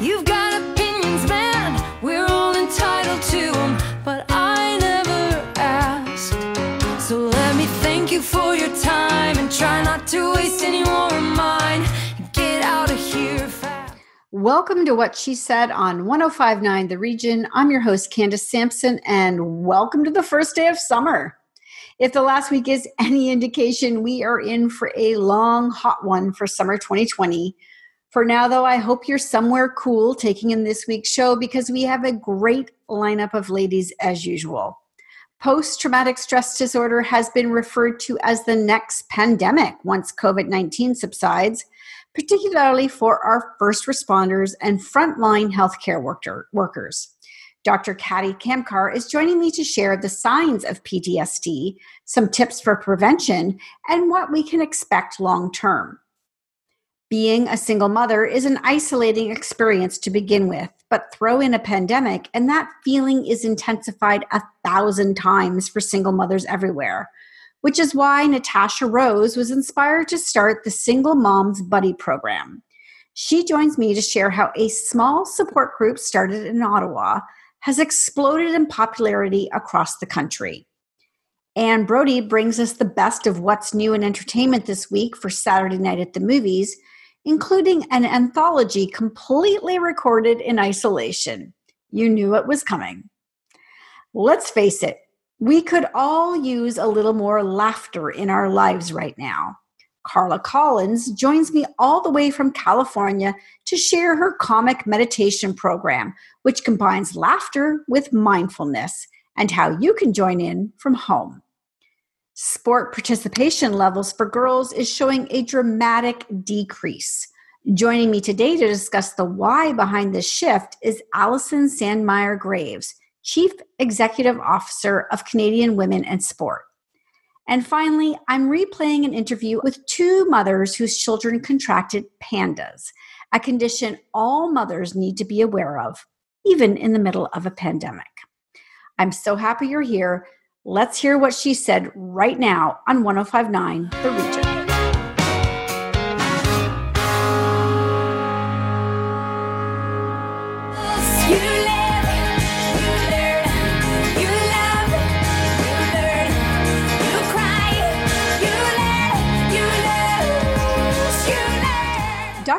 You've got opinions, man, we're all entitled to them, but I never asked. So let me thank you for your time and try not to waste any more of mine. Get out of here fast. Welcome to What She Said on 1059 The Region. I'm your host, Candace Sampson, and welcome to the first day of summer. If the last week is any indication, we are in for a long, hot one for summer 2020. For now, though, I hope you're somewhere cool taking in this week's show because we have a great lineup of ladies as usual. Post traumatic stress disorder has been referred to as the next pandemic once COVID 19 subsides, particularly for our first responders and frontline healthcare worker, workers. Dr. Katy Kamkar is joining me to share the signs of PTSD, some tips for prevention, and what we can expect long term. Being a single mother is an isolating experience to begin with, but throw in a pandemic, and that feeling is intensified a thousand times for single mothers everywhere. Which is why Natasha Rose was inspired to start the Single Moms Buddy program. She joins me to share how a small support group started in Ottawa has exploded in popularity across the country. Anne Brodie brings us the best of what's new in entertainment this week for Saturday night at the movies including an anthology completely recorded in isolation. You knew it was coming. Let's face it, we could all use a little more laughter in our lives right now. Carla Collins joins me all the way from California to share her comic meditation program, which combines laughter with mindfulness and how you can join in from home. Sport participation levels for girls is showing a dramatic decrease. Joining me today to discuss the why behind this shift is Allison Sandmeyer Graves, Chief Executive Officer of Canadian Women and Sport. And finally, I'm replaying an interview with two mothers whose children contracted pandas, a condition all mothers need to be aware of, even in the middle of a pandemic. I'm so happy you're here. Let's hear what she said right now on 1059 The Region.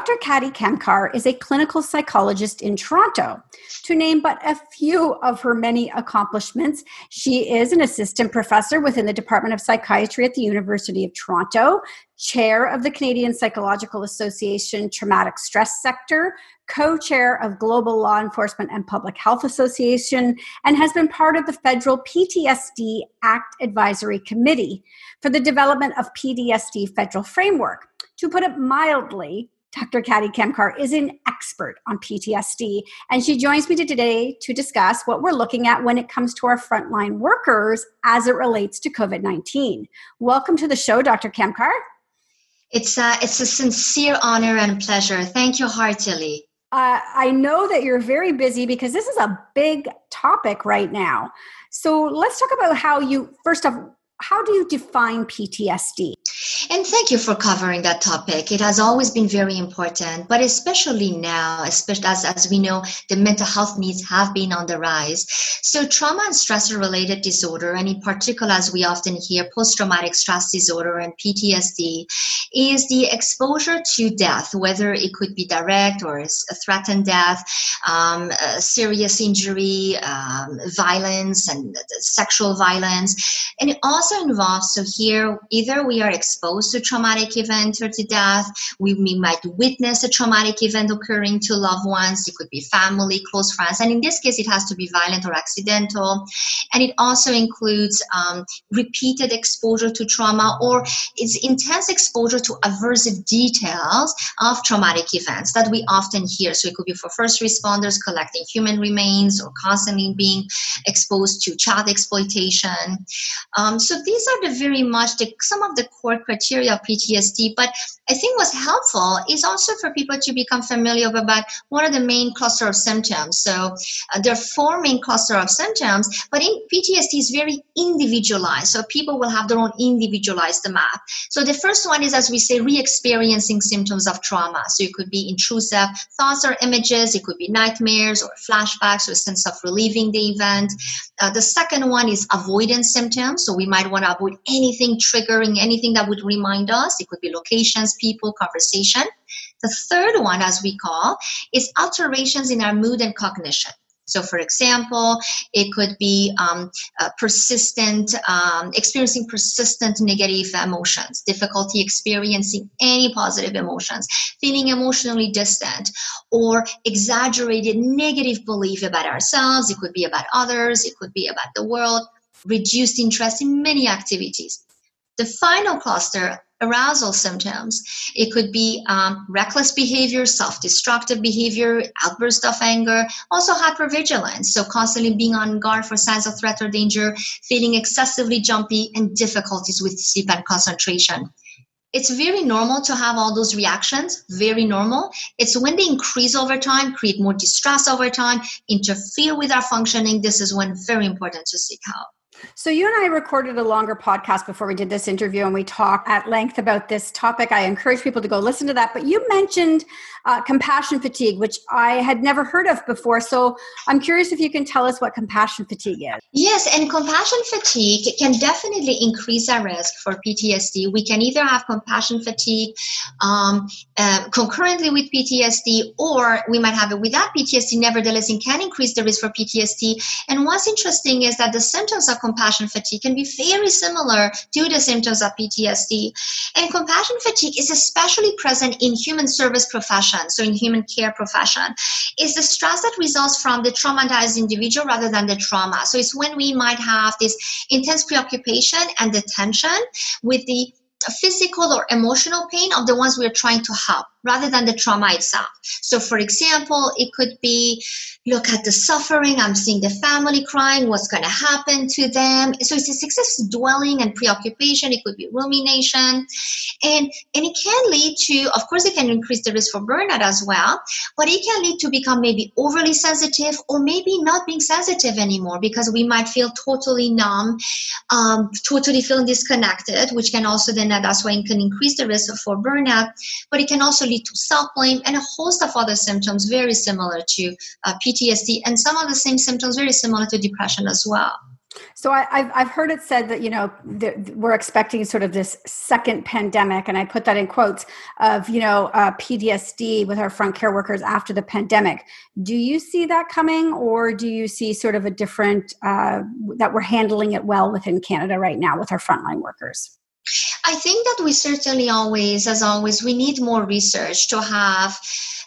Dr. Katy Kamkar is a clinical psychologist in Toronto. To name but a few of her many accomplishments, she is an assistant professor within the Department of Psychiatry at the University of Toronto, chair of the Canadian Psychological Association Traumatic Stress Sector, co chair of Global Law Enforcement and Public Health Association, and has been part of the Federal PTSD Act Advisory Committee for the development of PTSD federal framework. To put it mildly, Dr. Katy Kamkar is an expert on PTSD, and she joins me today to discuss what we're looking at when it comes to our frontline workers as it relates to COVID 19. Welcome to the show, Dr. Kamkar. It's a, it's a sincere honor and pleasure. Thank you heartily. Uh, I know that you're very busy because this is a big topic right now. So let's talk about how you, first off, how do you define PTSD? And thank you for covering that topic. It has always been very important, but especially now, especially as, as we know, the mental health needs have been on the rise. So, trauma and stressor related disorder, and in particular, as we often hear, post traumatic stress disorder and PTSD, is the exposure to death, whether it could be direct or threatened death, um, serious injury, um, violence, and sexual violence. And it also involves, so here, either we are exposed to traumatic event or to death. We, we might witness a traumatic event occurring to loved ones. It could be family, close friends. And in this case, it has to be violent or accidental. And it also includes um, repeated exposure to trauma or it's intense exposure to aversive details of traumatic events that we often hear. So it could be for first responders collecting human remains or constantly being exposed to child exploitation. Um, so these are the very much the, some of the core criteria criteria of PTSD. But I think what's helpful is also for people to become familiar about what are the main cluster of symptoms. So uh, there are four main cluster of symptoms, but in PTSD is very individualized. So people will have their own individualized map. So the first one is, as we say, re-experiencing symptoms of trauma. So it could be intrusive thoughts or images, it could be nightmares or flashbacks or a sense of reliving the event. Uh, the second one is avoidance symptoms. So we might want to avoid anything triggering, anything that would remind us. It could be locations, people, conversation. The third one, as we call, is alterations in our mood and cognition. So, for example, it could be um, uh, persistent, um, experiencing persistent negative emotions, difficulty experiencing any positive emotions, feeling emotionally distant, or exaggerated negative belief about ourselves. It could be about others, it could be about the world, reduced interest in many activities. The final cluster arousal symptoms. It could be um, reckless behavior, self destructive behavior, outburst of anger, also hypervigilance. So, constantly being on guard for signs of threat or danger, feeling excessively jumpy, and difficulties with sleep and concentration. It's very normal to have all those reactions, very normal. It's when they increase over time, create more distress over time, interfere with our functioning. This is when very important to seek help. So, you and I recorded a longer podcast before we did this interview, and we talked at length about this topic. I encourage people to go listen to that. But you mentioned uh, compassion fatigue, which I had never heard of before. So, I'm curious if you can tell us what compassion fatigue is. Yes, and compassion fatigue can definitely increase our risk for PTSD. We can either have compassion fatigue um, uh, concurrently with PTSD, or we might have it without PTSD. Nevertheless, it can increase the risk for PTSD. And what's interesting is that the symptoms of compassion fatigue can be very similar to the symptoms of PTSD. And compassion fatigue is especially present in human service profession, so in human care profession. Is the stress that results from the traumatized individual rather than the trauma. So it's when we might have this intense preoccupation and the tension with the physical or emotional pain of the ones we're trying to help rather than the trauma itself. So, for example, it could be look at the suffering, I'm seeing the family crying, what's going to happen to them. So, it's a excessive dwelling and preoccupation, it could be rumination. And, and it can lead to, of course, it can increase the risk for burnout as well, but it can lead to become maybe overly sensitive or maybe not being sensitive anymore because we might feel totally numb, um, totally feeling disconnected, which can also then, that's why it can increase the risk for burnout, but it can also lead to self blame and a host of other symptoms very similar to uh, PTSD, and some of the same symptoms very similar to depression as well. So I, have I've heard it said that you know we're expecting sort of this second pandemic, and I put that in quotes of you know uh, PTSD with our front care workers after the pandemic. Do you see that coming, or do you see sort of a different uh, that we're handling it well within Canada right now with our frontline workers? I think that we certainly always, as always, we need more research to have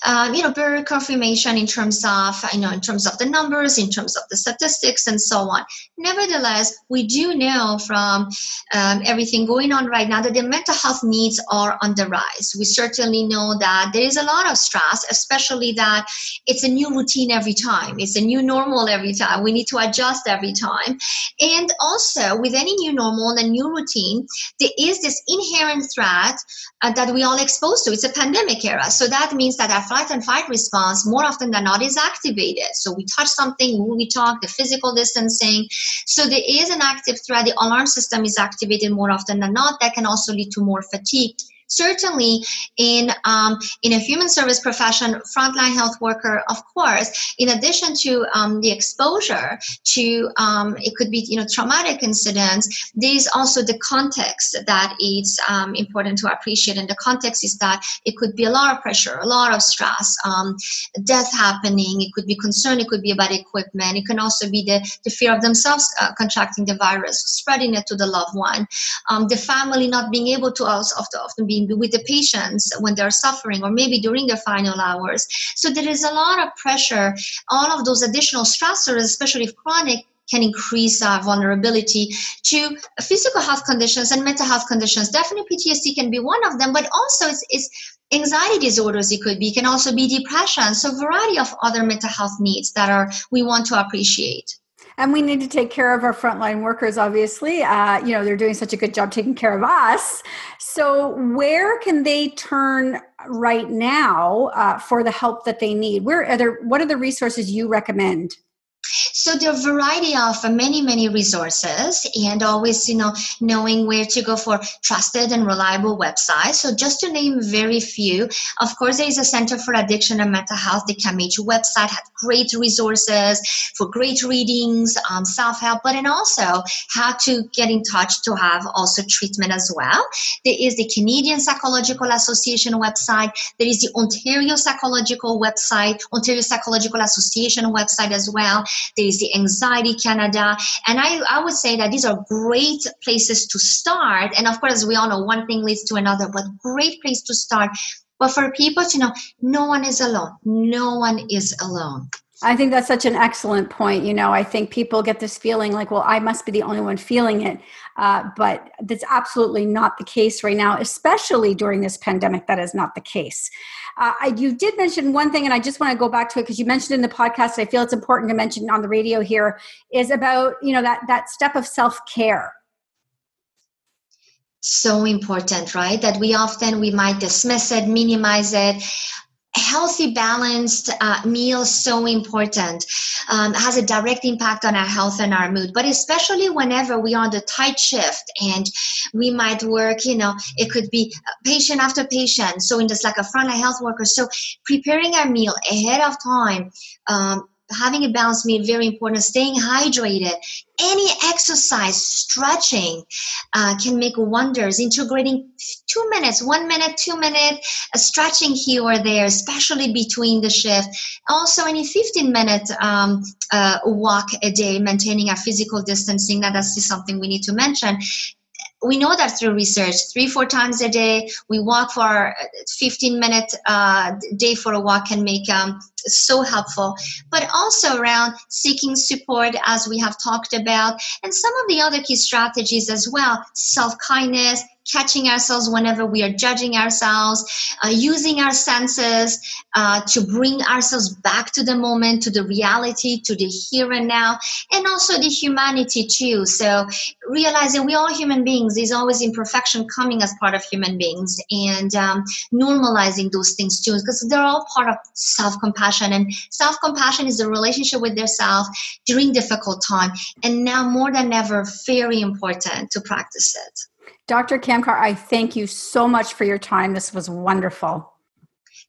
um, you know, better confirmation in terms of, you know, in terms of the numbers, in terms of the statistics, and so on. Nevertheless, we do know from um, everything going on right now that the mental health needs are on the rise. We certainly know that there is a lot of stress, especially that it's a new routine every time. It's a new normal every time. We need to adjust every time. And also, with any new normal and new routine, there is this inherent threat uh, that we all exposed to. It's a pandemic era. So that means that our flight and fight response more often than not is activated. So we touch something, we talk, the physical distancing. So there is an active threat. The alarm system is activated more often than not. That can also lead to more fatigue certainly in um, in a human service profession frontline health worker of course in addition to um, the exposure to um, it could be you know traumatic incidents there's also the context that is um, important to appreciate. And the context is that it could be a lot of pressure a lot of stress um, death happening. It could be concern. It could be about equipment. It can also be the, the fear of themselves uh, contracting the virus spreading it to the loved one. Um, the family not being able to also often, often be with the patients when they're suffering or maybe during their final hours. So there is a lot of pressure. All of those additional stressors, especially if chronic, can increase our vulnerability to physical health conditions and mental health conditions. Definitely PTSD can be one of them, but also it's, it's anxiety disorders it could be it can also be depression so variety of other mental health needs that are we want to appreciate And we need to take care of our frontline workers, obviously. Uh, you know, they're doing such a good job taking care of us. So, where can they turn right now uh, for the help that they need? Where are there, what are the resources you recommend? So there are a variety of many, many resources and always, you know, knowing where to go for trusted and reliable websites. So just to name very few, of course, there is a Center for Addiction and Mental Health. The CAMH website great resources for great readings, um, self-help, but and also how to get in touch to have also treatment as well. There is the Canadian Psychological Association website. There is the Ontario Psychological website, Ontario Psychological Association website as well. There is the Anxiety Canada. And I, I would say that these are great places to start. And of course, we all know one thing leads to another, but great place to start. But for people to know, no one is alone. No one is alone. I think that's such an excellent point. You know, I think people get this feeling like, well, I must be the only one feeling it. Uh, but that's absolutely not the case right now, especially during this pandemic. That is not the case. Uh, I, you did mention one thing, and I just want to go back to it because you mentioned in the podcast. I feel it's important to mention on the radio here is about you know that that step of self care so important right? That we often we might dismiss it minimize it. Healthy balanced uh, meal so important. Um, has a direct impact on our health and our mood. But especially whenever we are on the tight shift and we might work you know it could be patient after patient. So in just like a frontline health worker so preparing our meal ahead of time um, having a balanced meal very important. Staying hydrated any exercise stretching uh, can make wonders. Integrating two minutes one minute two minute uh, stretching here or there especially between the shift. Also any 15 minute um, uh, walk a day maintaining our physical distancing. That that's something we need to mention we know that through research three four times a day we walk for 15 minute uh, day for a walk can make um, so helpful. But also around seeking support as we have talked about and some of the other key strategies as well self-kindness catching ourselves whenever we are judging ourselves, uh, using our senses uh, to bring ourselves back to the moment, to the reality, to the here and now, and also the humanity too. So realizing we are human beings, there's always imperfection coming as part of human beings, and um, normalizing those things too, because they're all part of self-compassion. And self-compassion is a relationship with yourself during difficult time, and now more than ever, very important to practice it. Dr. Kamkar, I thank you so much for your time. This was wonderful.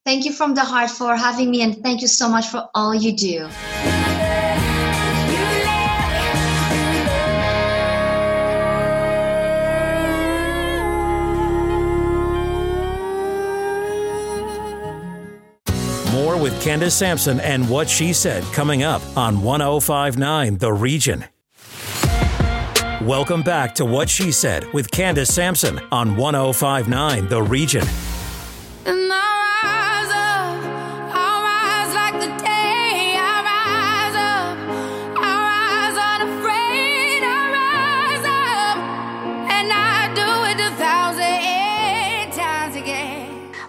Thank you from the heart for having me, and thank you so much for all you do. More with Candace Sampson and what she said coming up on 1059 The Region. Welcome back to What She Said with Candace Sampson on 1059 The Region.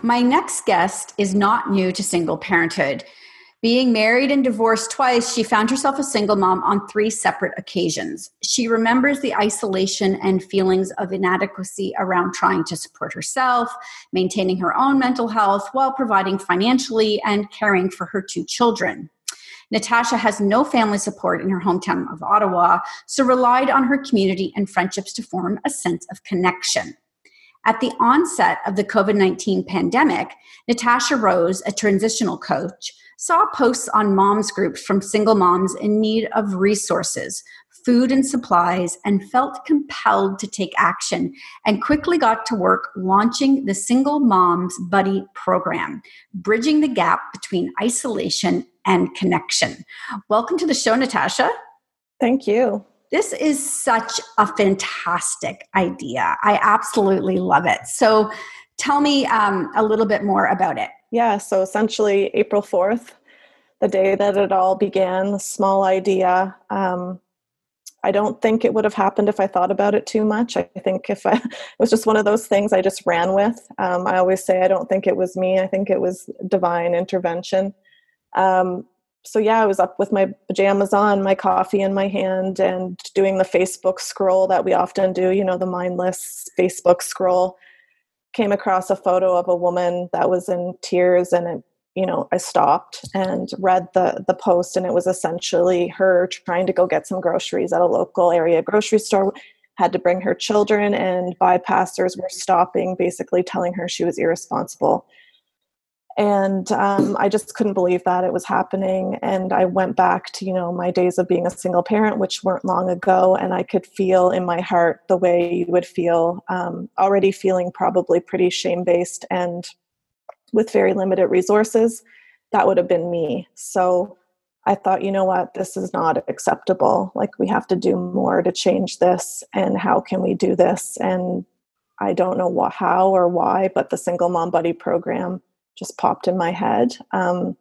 My next guest is not new to single parenthood. Being married and divorced twice, she found herself a single mom on three separate occasions. She remembers the isolation and feelings of inadequacy around trying to support herself, maintaining her own mental health while providing financially and caring for her two children. Natasha has no family support in her hometown of Ottawa, so relied on her community and friendships to form a sense of connection. At the onset of the COVID 19 pandemic, Natasha Rose, a transitional coach, saw posts on moms groups from single moms in need of resources, food and supplies, and felt compelled to take action and quickly got to work launching the Single Moms Buddy program, bridging the gap between isolation and connection. Welcome to the show, Natasha. Thank you. This is such a fantastic idea. I absolutely love it. So, tell me um, a little bit more about it. Yeah, so essentially, April 4th, the day that it all began, the small idea. Um, I don't think it would have happened if I thought about it too much. I think if I, it was just one of those things I just ran with. Um, I always say I don't think it was me, I think it was divine intervention. Um, so yeah, I was up with my pajamas on, my coffee in my hand, and doing the Facebook scroll that we often do, you know, the mindless Facebook scroll. Came across a photo of a woman that was in tears, and it, you know, I stopped and read the the post, and it was essentially her trying to go get some groceries at a local area grocery store. Had to bring her children, and bypassers were stopping, basically telling her she was irresponsible and um, i just couldn't believe that it was happening. And i went back to you know my days of being a single parent which weren't long ago and i could feel in my heart the way you would feel um, already feeling probably pretty shame based and with very limited resources that would have been me. So i thought you know what? This is not acceptable. Like we have to do more to change this and how can we do this? And i don't know what, how or why but the single mom buddy program just popped in my head. Um,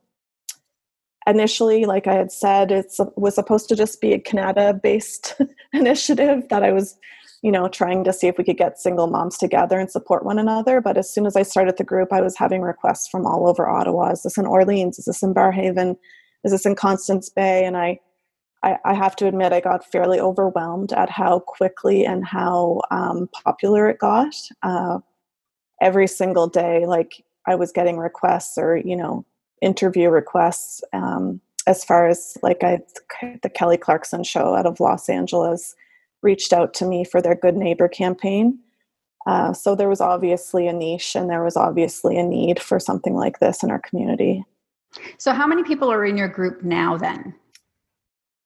initially, like I had said, it was supposed to just be a Kanata based initiative that I was, you know, trying to see if we could get single moms together and support one another. But as soon as I started the group, I was having requests from all over Ottawa. Is this in Orleans? Is this in Barrhaven? Is this in Constance Bay? And I, I, have to admit, I got fairly overwhelmed at how quickly and how um, popular it got. Uh, every single day, like I was getting requests or you know interview requests um, as far as like I the Kelly Clarkson show out of Los Angeles reached out to me for their Good Neighbor campaign. Uh, so there was obviously a niche and there was obviously a need for something like this in our community. So how many people are in your group now then?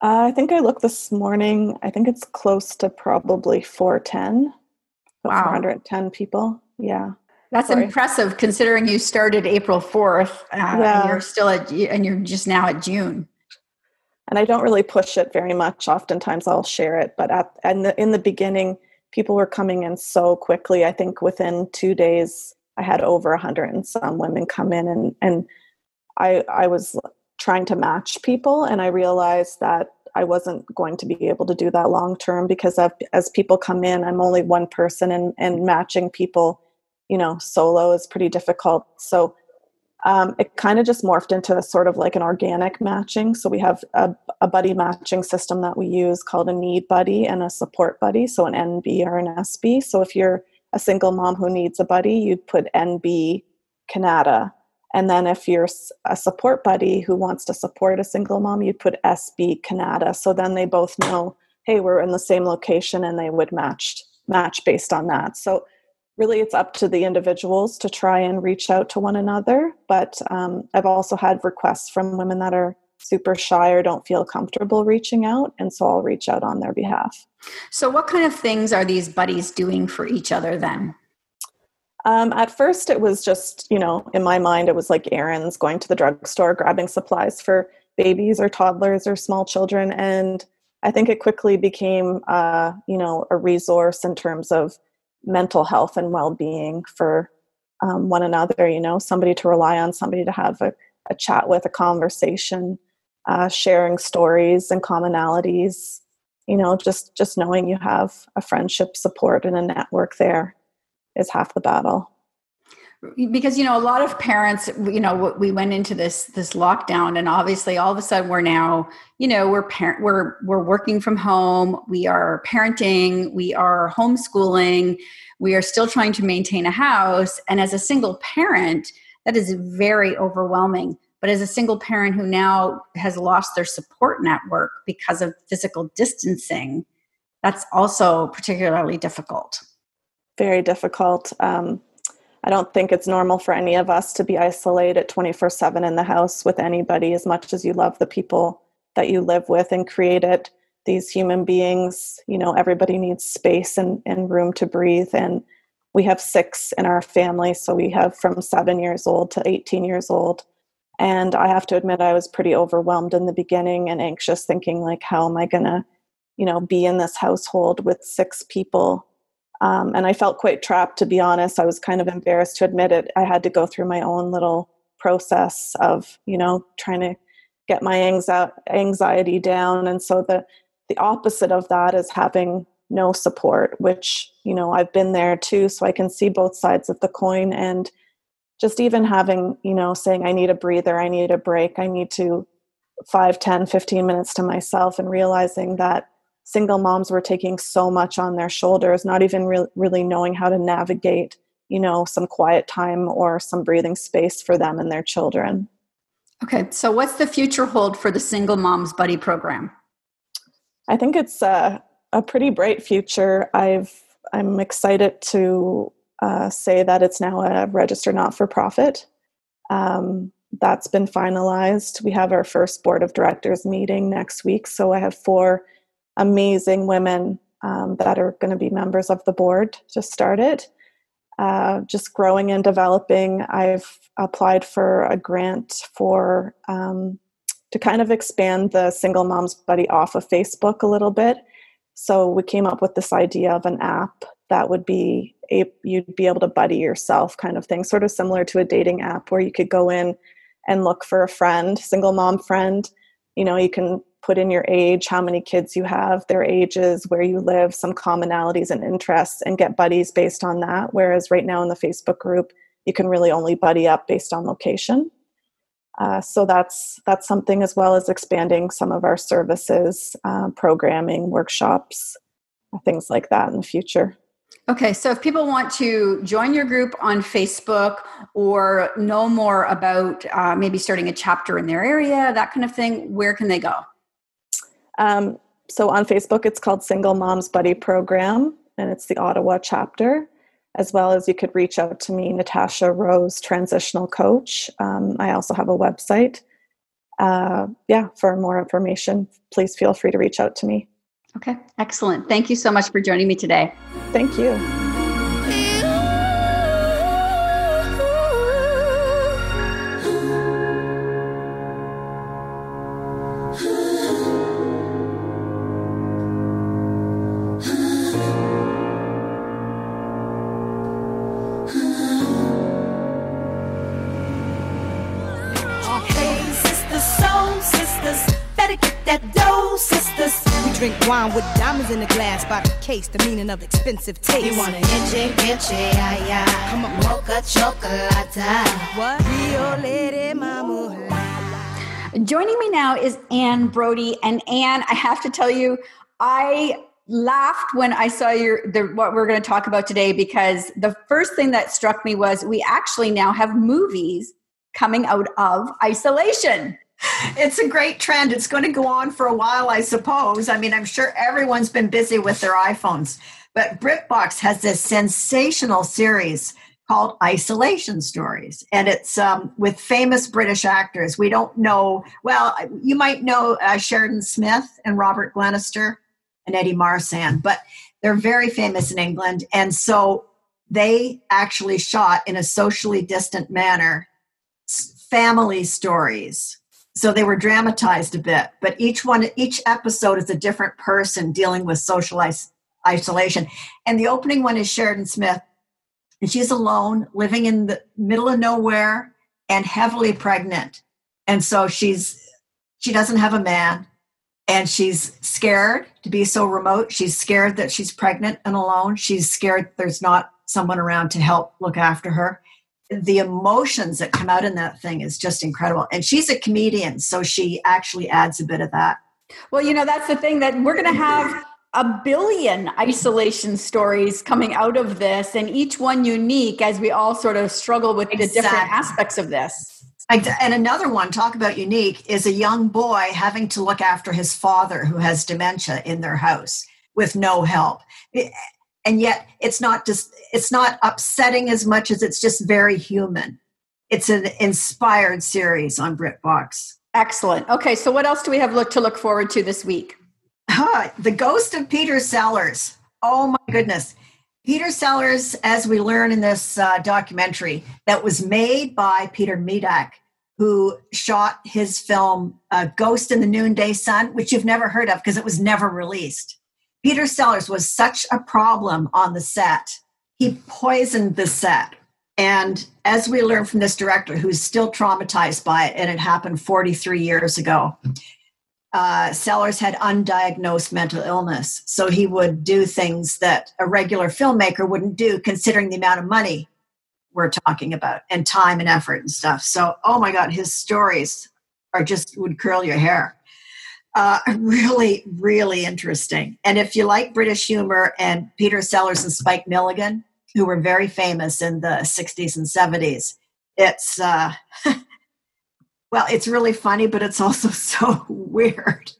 Uh, I think I looked this morning. I think it's close to probably 410. Wow. 410 people. Yeah. That's Sorry. impressive considering you started April 4th uh, yeah. and you're still at, and you're just now at June. And I don't really push it very much. Oftentimes I'll share it, but at, in the, in the beginning, people were coming in so quickly. I think within two days, I had over a hundred and some women come in and, and I, I was trying to match people and I realized that I wasn't going to be able to do that long term because of, as people come in, I'm only one person and, and matching people you know solo is pretty difficult. So um, it kind of just morphed into sort of like an organic matching. So we have a, a, buddy matching system that we use called a need buddy and a support buddy so an nb or an sb so if you're a single mom who needs a buddy you'd put nb kanata and then if you're a support buddy who wants to support a single mom you'd put sb kanata so then they both know hey we're in the same location and they would match match based on that. So really it's up to the individuals to try and reach out to one another but um, i've also had requests from women that are super shy or don't feel comfortable reaching out and so i'll reach out on their behalf. So what kind of things are these buddies doing for each other then? Um, at first it was just you know in my mind it was like errands going to the drugstore grabbing supplies for babies or toddlers or small children and i think it quickly became uh, you know a resource in terms of mental health and well-being for um, one another you know somebody to rely on somebody to have a, a chat with a conversation uh, sharing stories and commonalities you know just just knowing you have a friendship support and a network there is half the battle because you know a lot of parents you know we went into this this lockdown and obviously all of a sudden we're now you know we're parent we're we're working from home. We are parenting. We are homeschooling. We are still trying to maintain a house. And as a single parent that is very overwhelming. But as a single parent who now has lost their support network because of physical distancing that's also particularly difficult. Very difficult. Um, I don't think it's normal for any of us to be isolated 24 7 in the house with anybody as much as you love the people that you live with and created these human beings. You know, everybody needs space and, and room to breathe. And we have six in our family. So we have from seven years old to 18 years old. And I have to admit, I was pretty overwhelmed in the beginning and anxious, thinking, like, how am I going to, you know, be in this household with six people um, and I felt quite trapped, to be honest. I was kind of embarrassed to admit it. I had to go through my own little process of, you know, trying to get my anxiety down. And so the the opposite of that is having no support, which you know I've been there too, so I can see both sides of the coin. And just even having, you know, saying I need a breather, I need a break, I need to 5 10 15 minutes to myself and realizing that single moms were taking so much on their shoulders not even re- really knowing how to navigate you know some quiet time or some breathing space for them and their children Okay, so what's the future hold for the Single Moms Buddy program? I think it's a, a pretty bright future. I've I'm excited to uh, say that it's now a registered not for profit. Um, that's been finalized. We have our first board of directors meeting next week, so I have four amazing women um, that are going to be members of the board to start it. Uh, just growing and developing. I've applied for a grant for um, to kind of expand the single moms buddy off of Facebook a little bit. So we came up with this idea of an app that would be a, you'd be able to buddy yourself kind of thing, sort of similar to a dating app where you could go in and look for a friend, single mom friend. You know, you can put in your age, how many kids you have, their ages, where you live, some commonalities and interests, and get buddies based on that. Whereas right now in the Facebook group, you can really only buddy up based on location. Uh, so that's that's something as well as expanding some of our services, uh, programming, workshops, things like that in the future. Okay, so if people want to join your group on Facebook or know more about uh, maybe starting a chapter in their area, that kind of thing, where can they go? Um, so on Facebook, it's called Single Moms Buddy Program, and it's the Ottawa chapter as well as you could reach out to me, Natasha Rose, transitional coach. Um, I also have a website. Uh, yeah, for more information, please feel free to reach out to me. Okay, excellent. Thank you so much for joining me today. Thank you. Case, the meaning of expensive taste. You want an inche, inche, ay, ay. Come on, mocha chocolate. What? Rio Lady Mama. Joining me now is Anne Brodie. And Anne, I have to tell you, I laughed when I saw your the, what we're going to talk about today because the first thing that struck me was we actually now have movies coming out of isolation it's a great trend. It's going to go on for a while, I suppose. I mean, I'm sure everyone's been busy with their iPhones, but BritBox has this sensational series called Isolation Stories, and it's um, with famous British actors. We don't know, well, you might know uh, Sheridan Smith and Robert Glenister and Eddie Marsan, but they're very famous in England. And so they actually shot in a socially distant manner family stories so they were dramatized a bit but each one each episode is a different person dealing with social isolation. And the opening one is sheridan smith and she's alone living in the middle of nowhere and heavily pregnant. And so she's she doesn't have a man and she's scared to be so remote. She's scared that she's pregnant and alone. She's scared there's not someone around to help look after her the emotions that come out in that thing is just incredible. And she's a comedian, so she actually adds a bit of that. Well, you know, that's the thing that we're going to have a billion isolation stories coming out of this, and each one unique as we all sort of struggle with exactly. the different aspects of this. And another one, talk about unique, is a young boy having to look after his father who has dementia in their house with no help and yet it's not just it's not upsetting as much as it's just very human. It's an inspired series on britbox. Excellent. Okay so what else do we have look to look forward to this week? Huh, the ghost of peter sellers. Oh my goodness. Peter sellers as we learn in this uh, documentary that was made by peter medak who shot his film uh, ghost in the noonday sun which you've never heard of because it was never released Peter Sellers was such a problem on the set. He poisoned the set. And as we learned from this director, who's still traumatized by it, and it happened 43 years ago, uh, Sellers had undiagnosed mental illness. So he would do things that a regular filmmaker wouldn't do, considering the amount of money we're talking about and time and effort and stuff. So, oh my God, his stories are just would curl your hair. Uh, really, really interesting. And if you like British humor and Peter Sellers and Spike Milligan, who were very famous in the 60s and 70s, it's, uh, well, it's really funny, but it's also so weird.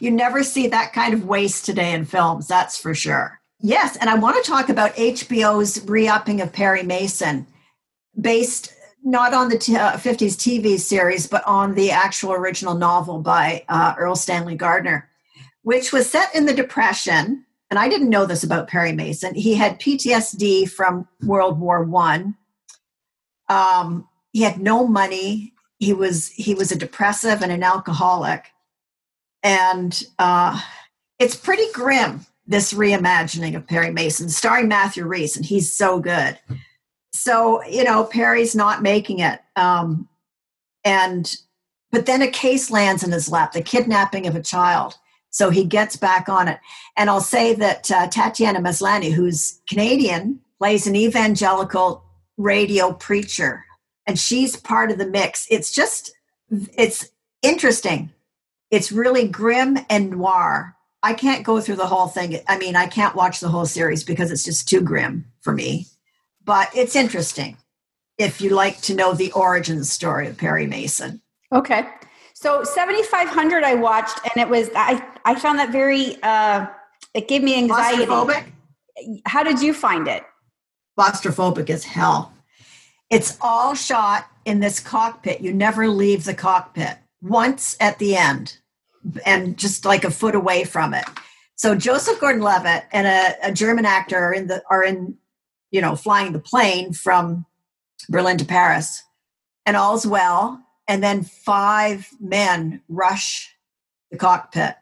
You never see that kind of waste today in films, that's for sure. Yes, and I want to talk about HBO's re upping of Perry Mason, based not on the t- uh, 50s TV series, but on the actual original novel by uh, Erle Stanley Gardner, which was set in the Depression. And I didn't know this about Perry Mason. He had PTSD from World War One. Um, he had no money. He was he was a depressive and an alcoholic, and uh, it's pretty grim. This reimagining of Perry Mason, starring Matthew Rhys, and he's so good so you know perry's not making it um, and but then a case lands in his lap the kidnapping of a child. So he gets back on it. And i'll say that uh, tatiana maslany who's canadian plays an evangelical radio preacher and she's part of the mix. It's just it's interesting. It's really grim and noir. I can't go through the whole thing. I mean i can't watch the whole series because it's just too grim for me but it's interesting if you like to know the origin story of Perry Mason. Okay. So 7500 I watched and it was I I found that very uh it gave me anxiety. Claustrophobic? How did you find it? Claustrophobic as hell. It's all shot in this cockpit. You never leave the cockpit. Once at the end and just like a foot away from it. So Joseph Gordon-Levitt and a, a German actor are in the are in you know, flying the plane from Berlin to Paris, and all's well. And then five men rush the cockpit,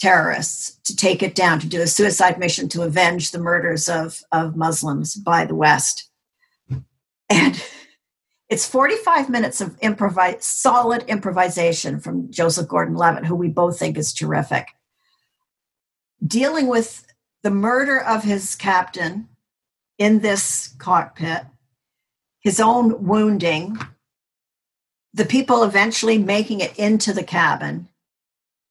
terrorists, to take it down, to do a suicide mission to avenge the murders of, of Muslims by the West. And it's 45 minutes of improvise, solid improvisation from Joseph Gordon Levitt, who we both think is terrific. Dealing with the murder of his captain in this cockpit, his own wounding, the people eventually making it into the cabin,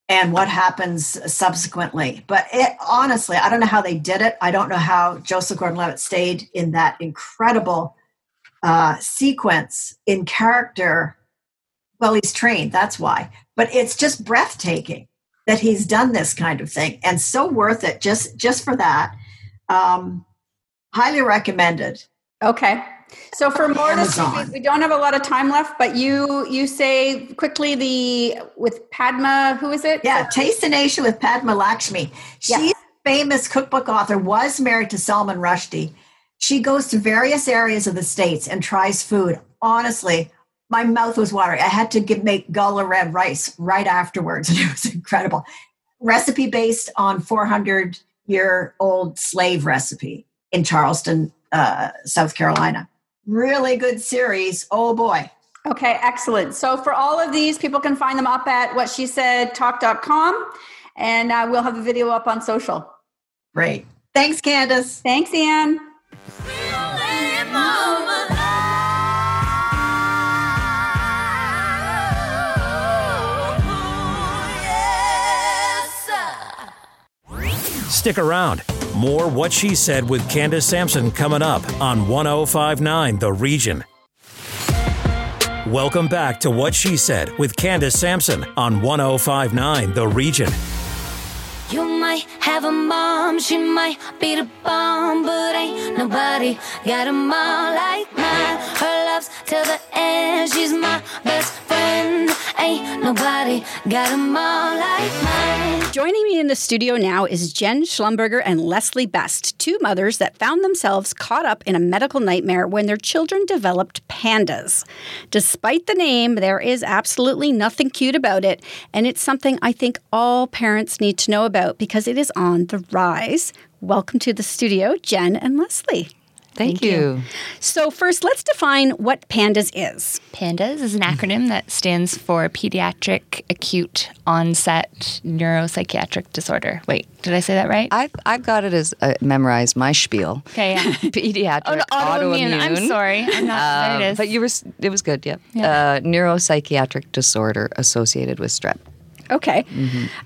and what happens subsequently. But it honestly, I don't know how they did it. I don't know how Joseph Gordon-Levitt stayed in that incredible uh, sequence in character. Well, he's trained, that's why. But it's just breathtaking that he's done this kind of thing, and so worth it just just for that. Um, highly recommended. Okay. So for more Amazon. we don't have a lot of time left, but you you say quickly the with Padma, who is it? Yeah, Taste the Nation with Padma Lakshmi. She's yeah. famous cookbook author, was married to Salman Rushdie. She goes to various areas of the states and tries food. Honestly, my mouth was watering. I had to get, make gullah red rice right afterwards, and it was incredible. Recipe based on 400 year old slave recipe in Charleston, uh, South Carolina. Really good series. Oh boy. Okay, excellent. So for all of these, people can find them up at what she said talk.com and uh, we'll have a video up on social. Great. Thanks, Candace. Thanks, Anne. Stick around. More What She Said with Candace Sampson coming up on 1059 The Region. Welcome back to What She Said with Candace Sampson on 1059 The Region. You might have a mom, she might be the bomb, but ain't nobody got a mom like mine. Her love's till the end, she's my best friend. Ain't nobody got a mom like mine. Joining me in the studio now is Jen Schlumberger and Leslie Best, two mothers that found themselves caught up in a medical nightmare when their children developed pandas. Despite the name, there is absolutely nothing cute about it, and it's something I think all parents need to know about because it is on the rise. Welcome to the studio, Jen and Leslie. Thank, you. So, first, let's define what PANDAS is. PANDAS is an acronym that stands for Pediatric Acute Onset Neuropsychiatric Disorder. Wait, did I say that right? I've, I've got it as uh, memorized my spiel. Okay, yeah. Pediatric Oh, no, autoimmune. I'm sorry. I'm not. there it Um, is. But you were, it was good, yeah. Yeah. Uh, neuropsychiatric disorder associated with strep. Okay.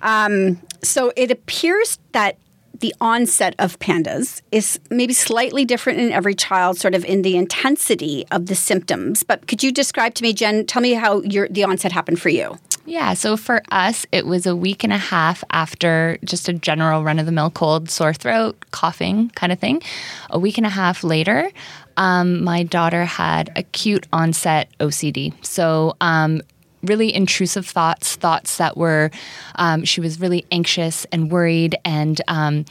Um, so, it appears that the onset of PANDAS is maybe slightly different in every child, sort of in the intensity of the symptoms. But could you describe to me, Jen, tell me how your, the onset happened for you? Yeah, so for us, it was a week and a half after just a general run of the mill cold, sore throat, coughing kind of thing. A week and a half later, um, my daughter had acute onset OCD. So, um, really intrusive thoughts, thoughts that were, um, she was really anxious and worried and, um,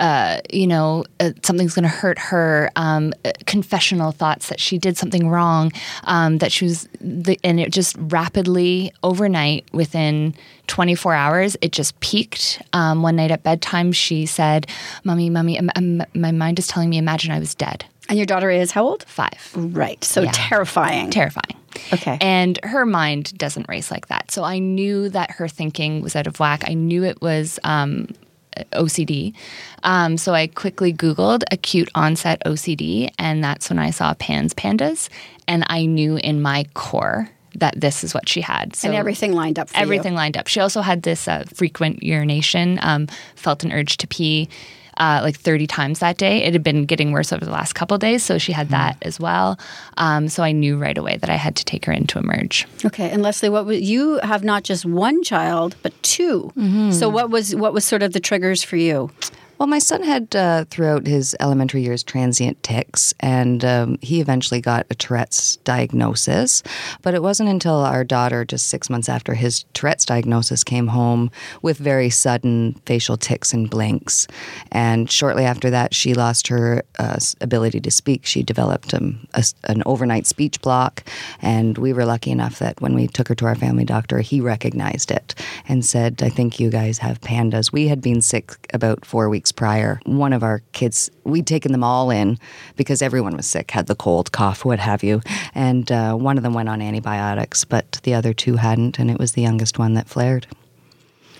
uh, you know, uh, something's going to hurt her. Um, uh, confessional thoughts that she did something wrong. Um, that she was, the, and it just rapidly overnight, within 24 hours, it just peaked. Um, one night at bedtime, she said, "Mommy, mommy, my mind is telling me, imagine I was dead." And your daughter is how old? Five. Right. So Yeah. terrifying. Terrifying. Okay. And her mind doesn't race like that. So I knew that her thinking was out of whack. I knew it was um, OCD. Um, so I quickly Googled acute onset OCD, and that's when I saw PANS pandas. And I knew in my core that this is what she had. So and everything lined up for everything you. lined up. She also had this uh, frequent urination, um, felt an urge to pee. Uh, like 30 times that day. It had been getting worse over the last couple days, so she had that as well. Um, so I knew right away that I had to take her into emerge. Okay, and Leslie, what was, you have not just one child but 2 Mm-hmm. So what was what was sort of the triggers for you? Well, my son had uh, throughout his elementary years transient tics, and um, he eventually got a Tourette's diagnosis. But it wasn't until our daughter, just six months after his Tourette's diagnosis, came home with very sudden facial tics and blinks. And shortly after that, she lost her uh, ability to speak. She developed um, a an overnight speech block, and we were lucky enough that when we took her to our family doctor, he recognized it and said, "I think you guys have pandas." We had been sick about four weeks prior. One of our kids, we'd taken them all in because everyone was sick, had the cold, cough, what have you, and uh, one of them went on antibiotics, but the other two hadn't, and it was the youngest one that flared.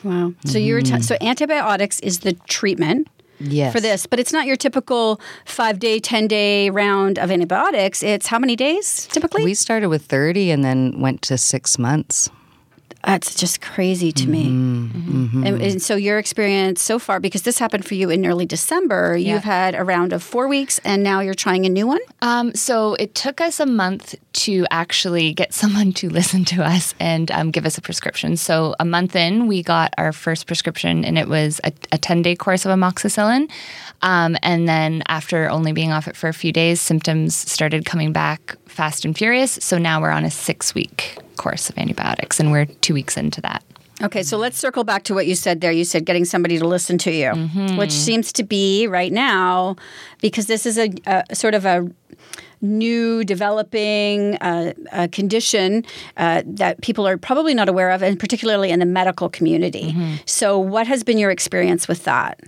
Wow. So you're t- so antibiotics is the treatment Yes. for this, but it's not your typical five day, ten day round of antibiotics. It's how many days typically? We started with 30 and then went to six months. That's just crazy to me. Mm-hmm. And, and so your experience so far, because this happened for you in early December, Yeah. you've had a round of four weeks, and now you're trying a new one. Um, so it took us a month to actually get someone to listen to us and um, give us a prescription. So a month in, we got our first prescription, and it was a, a 10 day course of amoxicillin. Um, and then after only being off it for a few days, symptoms started coming back fast and furious. So now we're on a six week course of antibiotics, and we're two weeks into that. Okay, so let's circle back to what you said there. You said getting somebody to listen to you, Mm-hmm. which seems to be right now because this is a, a sort of a new developing uh, condition uh, that people are probably not aware of, and particularly in the medical community. Mm-hmm. So, what has been your experience with that?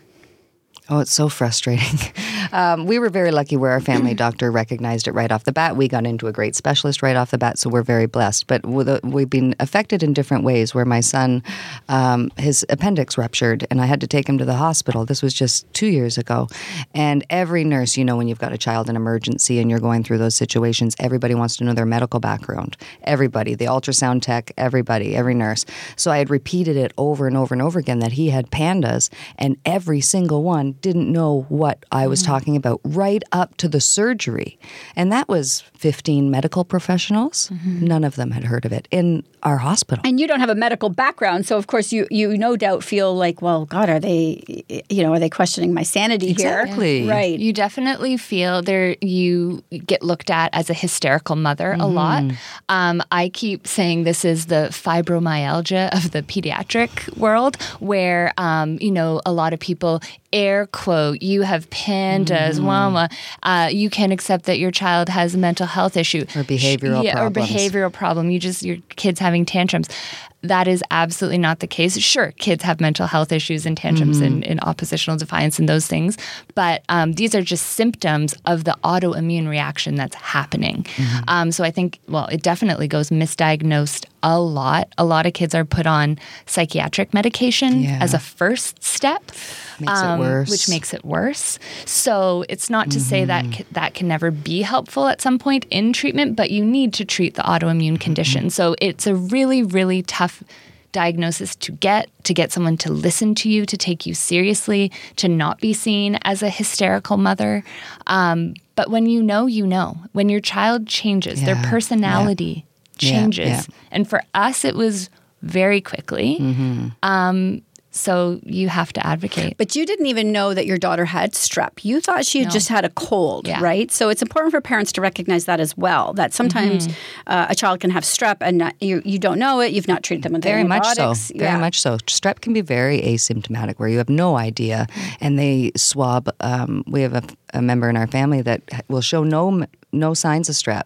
Oh, it's so frustrating. Um, we were very lucky where our family doctor recognized it right off the bat. We got into a great specialist right off the bat, so we're very blessed. But we've been affected in different ways. Where my son, um, his appendix ruptured, and I had to take him to the hospital. This was just two years ago. And every nurse, you know, when you've got a child in emergency and you're going through those situations, everybody wants to know their medical background. Everybody, the ultrasound tech, everybody, every nurse. So I had repeated it over and over and over again that he had pandas, and every single one didn't know what I was mm-hmm. talking about right up to the surgery. And that was 15 medical professionals. None of them had heard of it in our hospital. And you don't have a medical background, so of course you you no doubt feel like, well, God, are they, you know, are they questioning my sanity Exactly. here? Right. You definitely feel there. You get looked at as a hysterical mother a lot. Um, I keep saying this is the fibromyalgia of the pediatric world, where um, you know a lot of people air quote you have pandas, mama. Uh, you can't accept that your child has a mental health issue Or behavioral yeah, problems. or behavioral problem. You just your kids having tantrums. That is absolutely not the case. Sure, kids have mental health issues and tantrums and, and oppositional defiance and those things, but um, these are just symptoms of the autoimmune reaction that's happening. Um, so I think, well, it definitely goes misdiagnosed a lot. A lot of kids are put on psychiatric medication Yeah. as a first step, Makes it um, worse. which makes it worse. So it's not to say that Mm-hmm. c- that can never be helpful at some point in treatment, but you need to treat the autoimmune condition. Mm-hmm. So it's a really, really tough diagnosis to get to get someone to listen to you to take you seriously to not be seen as a hysterical mother um, but when you know you know when your child changes their Yeah, yeah. personality Yeah, changes yeah. and for us it was very quickly Mm-hmm. um, so you have to advocate But you didn't even know that your daughter had strep. You thought she had No. just had a cold, Yeah. right? So it's important for parents to recognize that as well. That sometimes Mm-hmm. uh, a child can have strep and not, you you don't know it. You've not treated them with Very much so. antibiotics. Very much so. Strep can be very asymptomatic, where you have no idea, and they swab. Um, we have a, a member in our family that will show no no signs of strep,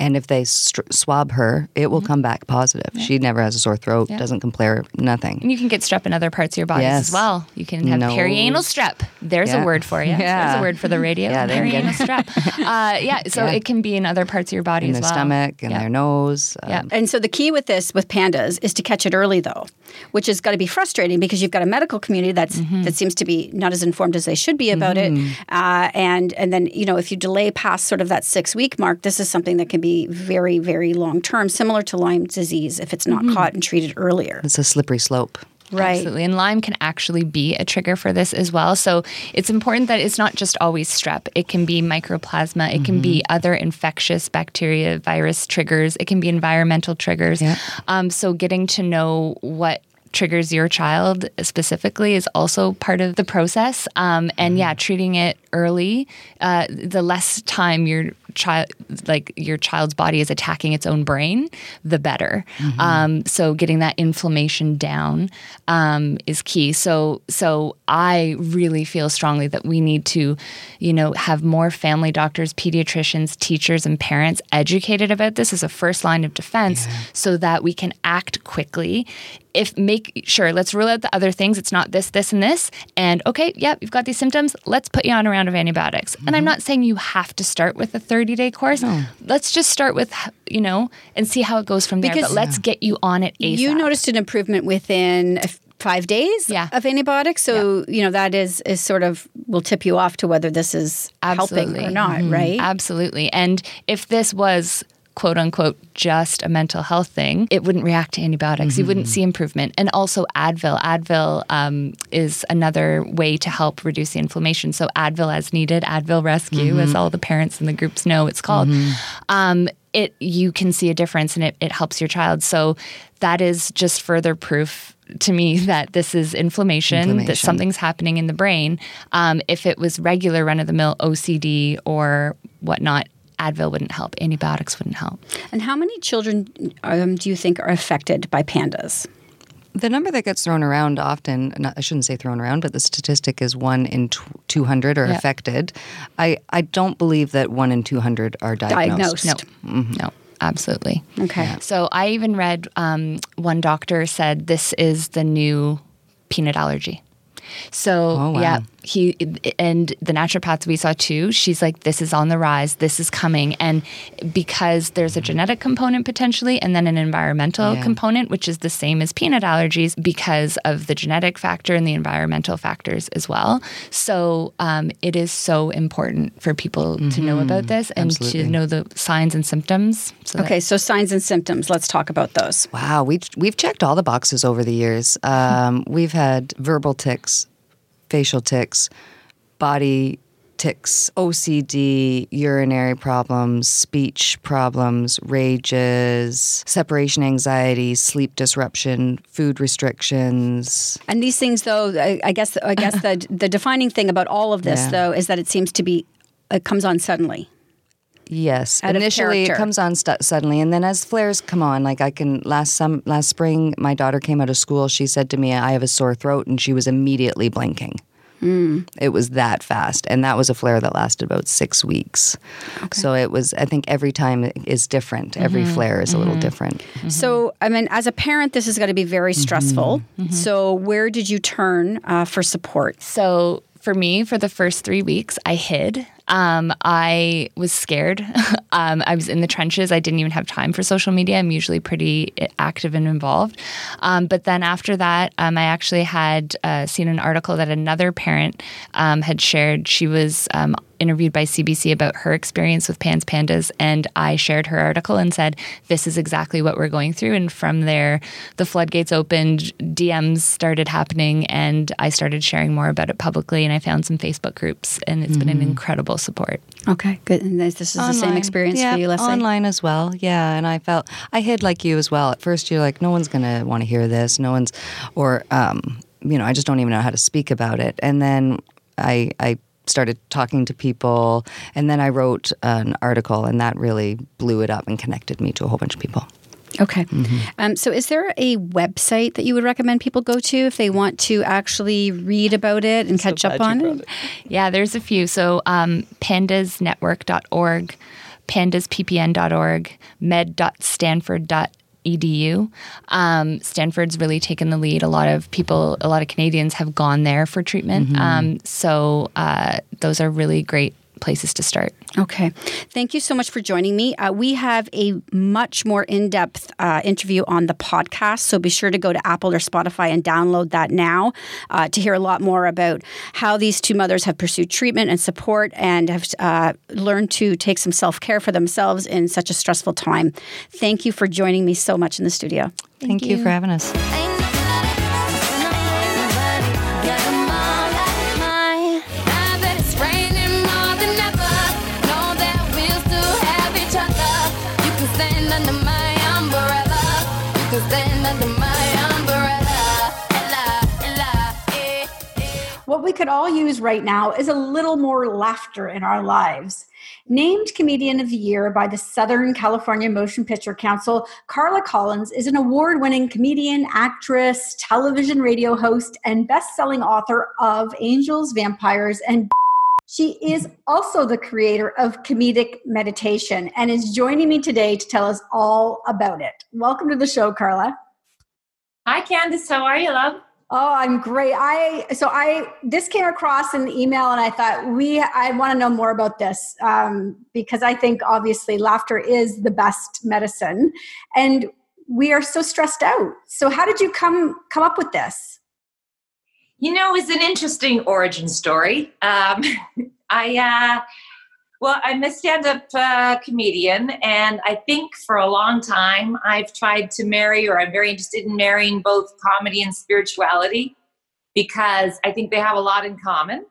and if they str- swab her, it will come back positive. She never has a sore throat, Yeah. doesn't complain, nothing. and you can get strep in other parts of your body Yes. as well. You can have Nose. perianal strep. There's Yeah. a word for you. Yeah. There's a word for the radio. Yeah, they can get- perianal strep. Uh, yeah, so Yeah. it can be in other parts of your body In as their well. stomach and Yeah. their nose. Yeah. um, And so the key with this, with pandas, is to catch it early, though, which has got to be frustrating because you've got a medical community that's Mm-hmm. that seems to be not as informed as they should be about it. Uh, and and then you know if you delay past sort of that six week mark, this is something that can be very very long term, similar to Lyme disease if it's not Mm-hmm. caught and treated earlier. It's a slippery slope. Right. Absolutely. And Lyme can actually be a trigger for this as well. So it's important that it's not just always strep. It can be mycoplasma. It can be other infectious bacteria, virus triggers. It can be environmental triggers. Yeah. Um, so getting to know what triggers your child specifically is also part of the process. Um, and yeah, treating it early, uh, the less time your child, like your child's body is attacking its own brain, the better. Um, so getting that inflammation down um, is key. So so I really feel strongly that we need to, you know, have more family doctors, pediatricians, teachers, and parents educated about this as a first line of defense, so that we can act quickly. If make sure, let's rule out the other things. It's not this, this, and this. And okay, yeah, you've got these symptoms. Let's put you on a round of antibiotics. And I'm mm-hmm. not saying you have to start with a 30 day course. Let's just start with, you know, and see how it goes from there. Because- but let's get you on it ASAP. You noticed an improvement within f- five days Yeah. of antibiotics. So, you know, that is, is sort of will tip you off to whether this is helping or not, mm-hmm. right? Absolutely. And if this was quote unquote just a mental health thing, it wouldn't react to antibiotics. You wouldn't see improvement. And also Advil. Advil um, is another way to help reduce the inflammation. So Advil as needed, Advil Rescue, as all the parents in the groups know it's called. Um, it you can see a difference and it, it helps your child. So that is just further proof to me that this is inflammation, that something's happening in the brain. Um, if it was regular run of the mill OCD or whatnot, Advil wouldn't help. Antibiotics wouldn't help. And how many children um, do you think are affected by pandas? The number that gets thrown around often, not, I shouldn't say thrown around, but the statistic is one in tw 200 are Yeah. affected. I, I don't believe that one in 200 are diagnosed. Diagnosed. No, no, absolutely. Okay. So I even read um, one doctor said this is the new peanut allergy. So Oh, wow. yeah, he and the naturopaths we saw too. She's like, this is on the rise. This is coming, and because there's a genetic component potentially, and then an environmental Yeah. component, which is the same as peanut allergies, because of the genetic factor and the environmental factors as well. So um, it is so important for people to know about this and Absolutely. to know the signs and symptoms. So that- Okay, so signs and symptoms. Let's talk about those. Wow, we've we've checked all the boxes over the years. Um, we've had verbal tics, facial tics, body tics, OCD, urinary problems, speech problems, rages, separation anxiety, sleep disruption, food restrictions. And these things, though, I, I guess, I guess the the defining thing about all of this, Yeah. though, is that it seems to be it comes on suddenly. Yes, Out initially it comes on stu- suddenly, and then as flares come on, like I can last some last spring, my daughter came out of school. She said to me, "I have a sore throat," and she was immediately blinking. Hmm. It was that fast. And that was a flare that lasted about six weeks. So it was, I think every time is different. Every mm-hmm. flare is a little mm-hmm. different. Mm-hmm. So, I mean, as a parent, this has got to be very stressful. So, where did you turn uh, for support? So for me, for the first three weeks, I hid. Um, I was scared. um, I was in the trenches. I didn't even have time for social media. I'm usually pretty active and involved. Um, but then after that, um, I actually had uh, seen an article that another parent um, had shared. She was um, interviewed by CBC about her experience with Pans Pandas, and I shared her article and said, This is exactly what we're going through. And from there, the floodgates opened, DMs started happening, and I started sharing more about it publicly. And I found some Facebook groups, and it's been an incredible support. Okay, good. And this, is the same experience yeah, for you, Leslie? Online as well. Yeah, and I felt I hid like you as well. At first, you're like, no one's gonna want to hear this. No one's, or um, you know, I just don't even know how to speak about it. And then I, I started talking to people, and then I wrote an article, and that really blew it up and connected me to a whole bunch of people. Okay. Um, so, is there a website that you would recommend people go to if they want to actually read about it and catch up on it? Yeah, there's a few. So um, pandasnetwork.org, pandaspPN.org, med.stanford.edu. Um, Stanford's really taken the lead. A lot of people, a lot of Canadians have gone there for treatment. Um, so uh, those are really great places to start. Okay. Thank you so much for joining me. Uh, we have a much more in depth uh, interview on the podcast. So be sure to go to Apple or Spotify and download that now uh, to hear a lot more about how these two mothers have pursued treatment and support and have uh, learned to take some self care for themselves in such a stressful time. Thank you for joining me so much in the studio. Thank, you. for having us. We could all use right now is a little more laughter in our lives. Named Comedian of the Year by the Southern California Motion Picture Council, Carla Collins is an award winning comedian, actress, television radio host, and best selling author of Angels, Vampires, and she is also the creator of Comedic Meditation and is joining me today to tell us all about it. Welcome to the show, Carla. Hi, Candace. How are you, love? Oh, I'm great. I so I this came across in the email, and I thought we I want to know more about this um, because I think obviously laughter is the best medicine, and we are so stressed out. So, how did you come come up with this? You know, it's an interesting origin story. Um, I, uh, well, I'm a stand up uh, comedian, and I think for a long time I've tried to marry, or I'm very interested in marrying both comedy and spirituality because I think they have a lot in common.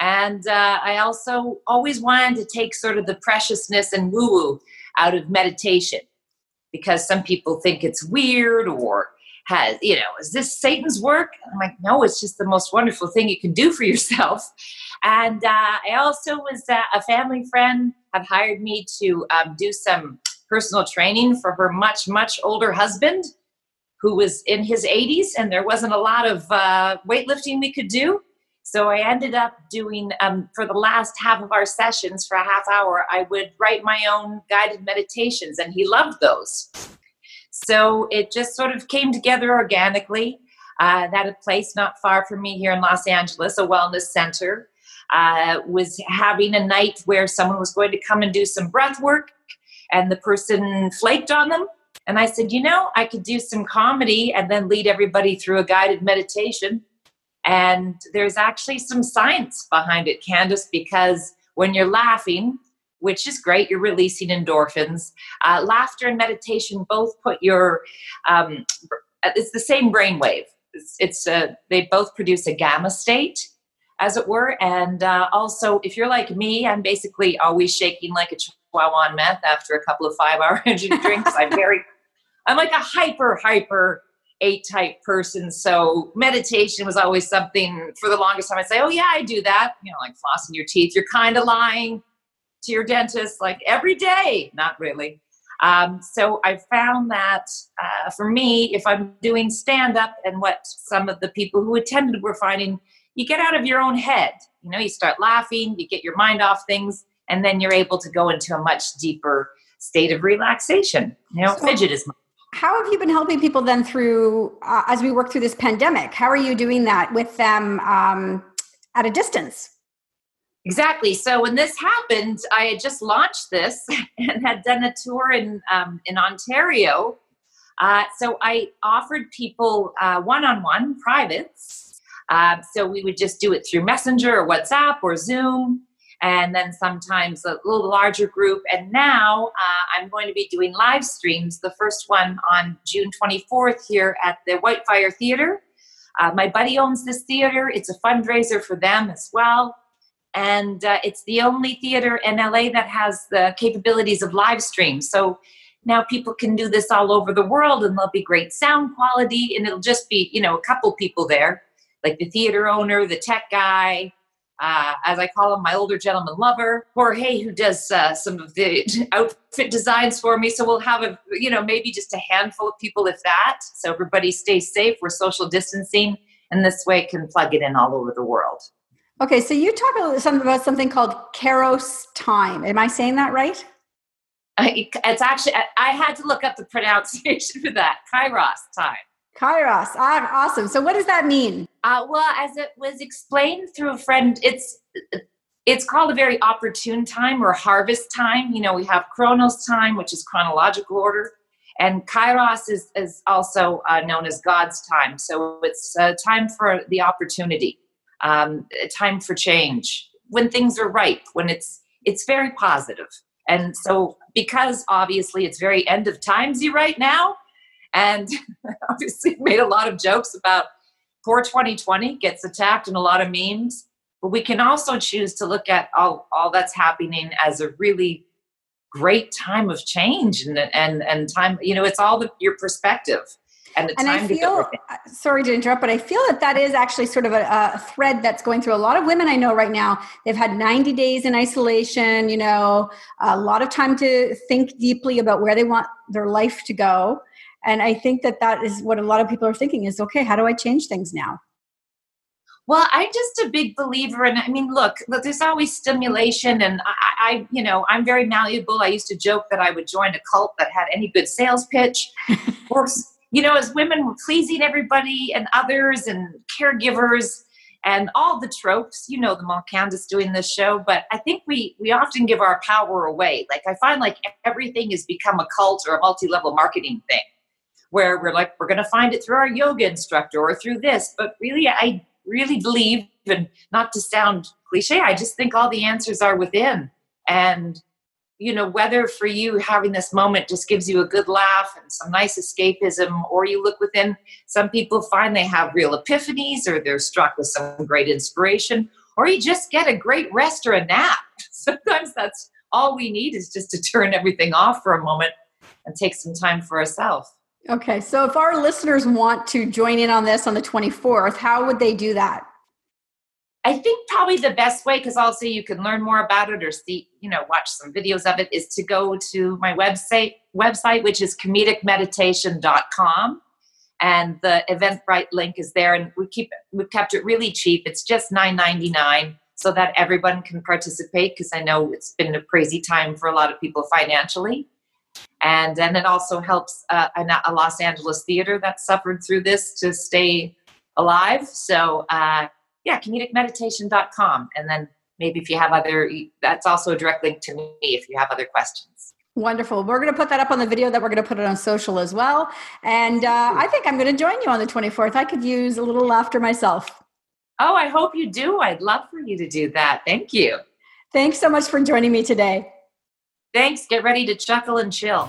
And uh, I also always wanted to take sort of the preciousness and woo woo out of meditation because some people think it's weird or has, you know, is this Satan's work? I'm like, no, it's just the most wonderful thing you can do for yourself. And uh, I also was uh, a family friend had hired me to um, do some personal training for her much, much older husband who was in his 80s, and there wasn't a lot of uh, weightlifting we could do. So I ended up doing, um, for the last half of our sessions, for a half hour, I would write my own guided meditations, and he loved those. So it just sort of came together organically. Uh, that a place not far from me here in Los Angeles, a wellness center, uh, was having a night where someone was going to come and do some breath work, and the person flaked on them. And I said, you know, I could do some comedy and then lead everybody through a guided meditation. And there's actually some science behind it, Candace, because when you're laughing, which is great, you're releasing endorphins. Uh, laughter and meditation both put your, um, it's the same brainwave. It's, it's uh, they both produce a gamma state, as it were. And uh, also, if you're like me, I'm basically always shaking like a chihuahua on meth after a couple of five hour energy drinks. I'm very, I'm like a hyper, hyper A type person. So meditation was always something for the longest time. I'd say, oh, yeah, I do that. You know, like flossing your teeth. You're kind of lying to your dentist like every day. Not really. Um, so I found that uh, for me, if I'm doing stand up and what some of the people who attended were finding, you get out of your own head. You know, you start laughing, you get your mind off things, and then you're able to go into a much deeper state of relaxation. You know, So- fidget is How have you been helping people then through uh, as we work through this pandemic? How are you doing that with them um, at a distance? Exactly. So when this happened, I had just launched this and had done a tour in um, in Ontario. Uh, so I offered people one on one privates. Uh, so we would just do it through Messenger or WhatsApp or Zoom, and then sometimes a little larger group. And now uh, I'm going to be doing live streams. The first one on June 24th here at the Whitefire Theater. Uh, my buddy owns this theater. It's a fundraiser for them as well and uh, it's the only theater in LA that has the capabilities of live stream. So now people can do this all over the world, and there'll be great sound quality, and it'll just be you know a couple people there, like the theater owner, the tech guy. Uh, as I call him, my older gentleman lover, Jorge, who does uh, some of the outfit designs for me. So we'll have a, you know, maybe just a handful of people, if that. So everybody stays safe. We're social distancing, and this way can plug it in all over the world. Okay, so you talk a little about something called Kairos time. Am I saying that right? I, it's actually I, I had to look up the pronunciation for that kairos time Kairos. Ah, awesome. So what does that mean? uh, well as it was explained through a friend it's it's called a very opportune time or harvest time you know we have chronos time which is chronological order and kairos is, is also uh, known as god's time so it's a time for the opportunity um, a time for change when things are ripe when it's it's very positive. And so because obviously it's very end of timesy right now and obviously made a lot of jokes about poor 2020 gets attacked in a lot of memes but we can also choose to look at all, all that's happening as a really great time of change and and and time you know it's all the, your perspective and the And time I to feel, go uh, sorry to interrupt, but I feel that that is actually sort of a, a thread that's going through a lot of women I know right now. They've had 90 days in isolation, you know, a lot of time to think deeply about where they want their life to go. And I think that that is what a lot of people are thinking is, okay, how do I change things now? Well, I'm just a big believer in. I mean, look, look, there's always stimulation, and I, I, you know, I'm very malleable. I used to joke that I would join a cult that had any good sales pitch, or you know, as women, we're pleasing everybody and others and caregivers and all the tropes. You know them all. Candace doing this show, but I think we we often give our power away. Like I find like everything has become a cult or a multi-level marketing thing, where we're like we're going to find it through our yoga instructor or through this, but really I really believe, and not to sound cliche, I just think all the answers are within. And, you know, whether for you having this moment just gives you a good laugh and some nice escapism, or you look within, some people find they have real epiphanies or they're struck with some great inspiration, or you just get a great rest or a nap. Sometimes that's all we need is just to turn everything off for a moment and take some time for ourselves. Okay, so if our listeners want to join in on this on the 24th, how would they do that? I think probably the best way, because also you can learn more about it or see, you know, watch some videos of it, is to go to my website, website which is comedicmeditation.com. And the Eventbrite link is there, and we keep we've kept it really cheap. It's just nine ninety nine, so that everyone can participate. Because I know it's been a crazy time for a lot of people financially, and then it also helps uh, a, a Los Angeles theater that suffered through this to stay alive. So. Uh, yeah, comedicmeditation.com. And then maybe if you have other, that's also a direct link to me if you have other questions. Wonderful. We're going to put that up on the video that we're going to put it on social as well. And uh, I think I'm going to join you on the 24th. I could use a little laughter myself. Oh, I hope you do. I'd love for you to do that. Thank you. Thanks so much for joining me today. Thanks. Get ready to chuckle and chill.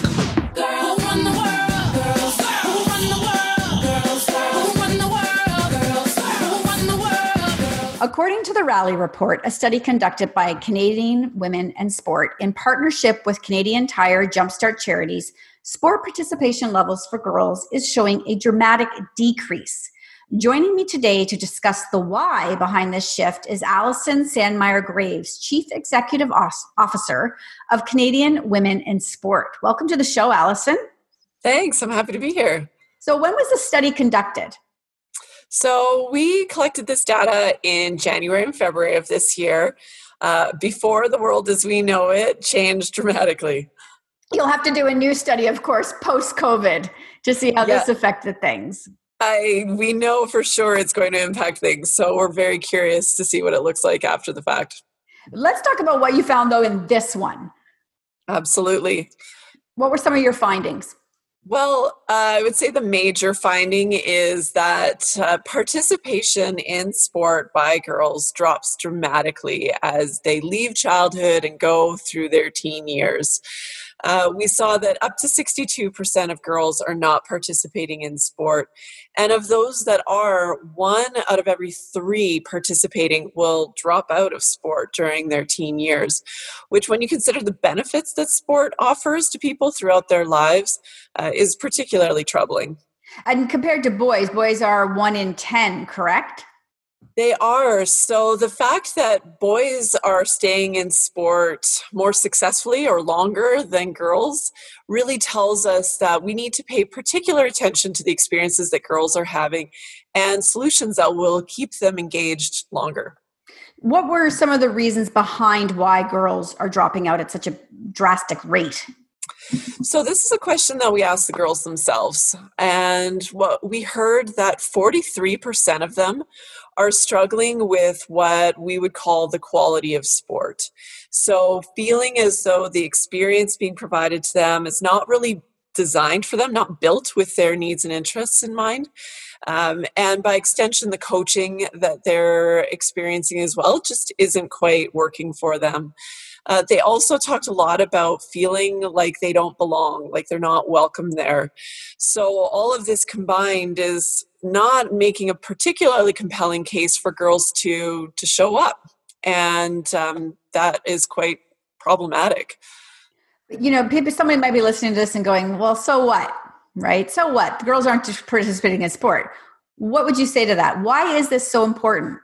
According to the Rally Report, a study conducted by Canadian Women and Sport in partnership with Canadian Tire Jumpstart Charities, sport participation levels for girls is showing a dramatic decrease. Joining me today to discuss the why behind this shift is Allison Sandmeyer Graves, Chief Executive Officer of Canadian Women in Sport. Welcome to the show, Allison. Thanks. I'm happy to be here. So, when was the study conducted? So, we collected this data in January and February of this year, uh, before the world as we know it changed dramatically. You'll have to do a new study, of course, post COVID to see how yeah. this affected things. I we know for sure it's going to impact things, so we're very curious to see what it looks like after the fact. Let's talk about what you found though in this one. Absolutely. What were some of your findings? Well, uh, I would say the major finding is that uh, participation in sport by girls drops dramatically as they leave childhood and go through their teen years uh, we saw that up to 62% of girls are not participating in sport. And of those that are, one out of every three participating will drop out of sport during their teen years, which, when you consider the benefits that sport offers to people throughout their lives, uh, is particularly troubling. And compared to boys, boys are one in 10, correct? They are. So the fact that boys are staying in sport more successfully or longer than girls really tells us that we need to pay particular attention to the experiences that girls are having and solutions that will keep them engaged longer. What were some of the reasons behind why girls are dropping out at such a drastic rate? So, this is a question that we asked the girls themselves. And what we heard that 43% of them are struggling with what we would call the quality of sport. So, feeling as though the experience being provided to them is not really designed for them, not built with their needs and interests in mind. Um, and by extension, the coaching that they're experiencing as well just isn't quite working for them. Uh, they also talked a lot about feeling like they don't belong, like they're not welcome there. So, all of this combined is not making a particularly compelling case for girls to to show up, and um, that is quite problematic. You know, people, somebody might be listening to this and going, "Well, so what?" Right? So what? The girls aren't participating in sport. What would you say to that? Why is this so important?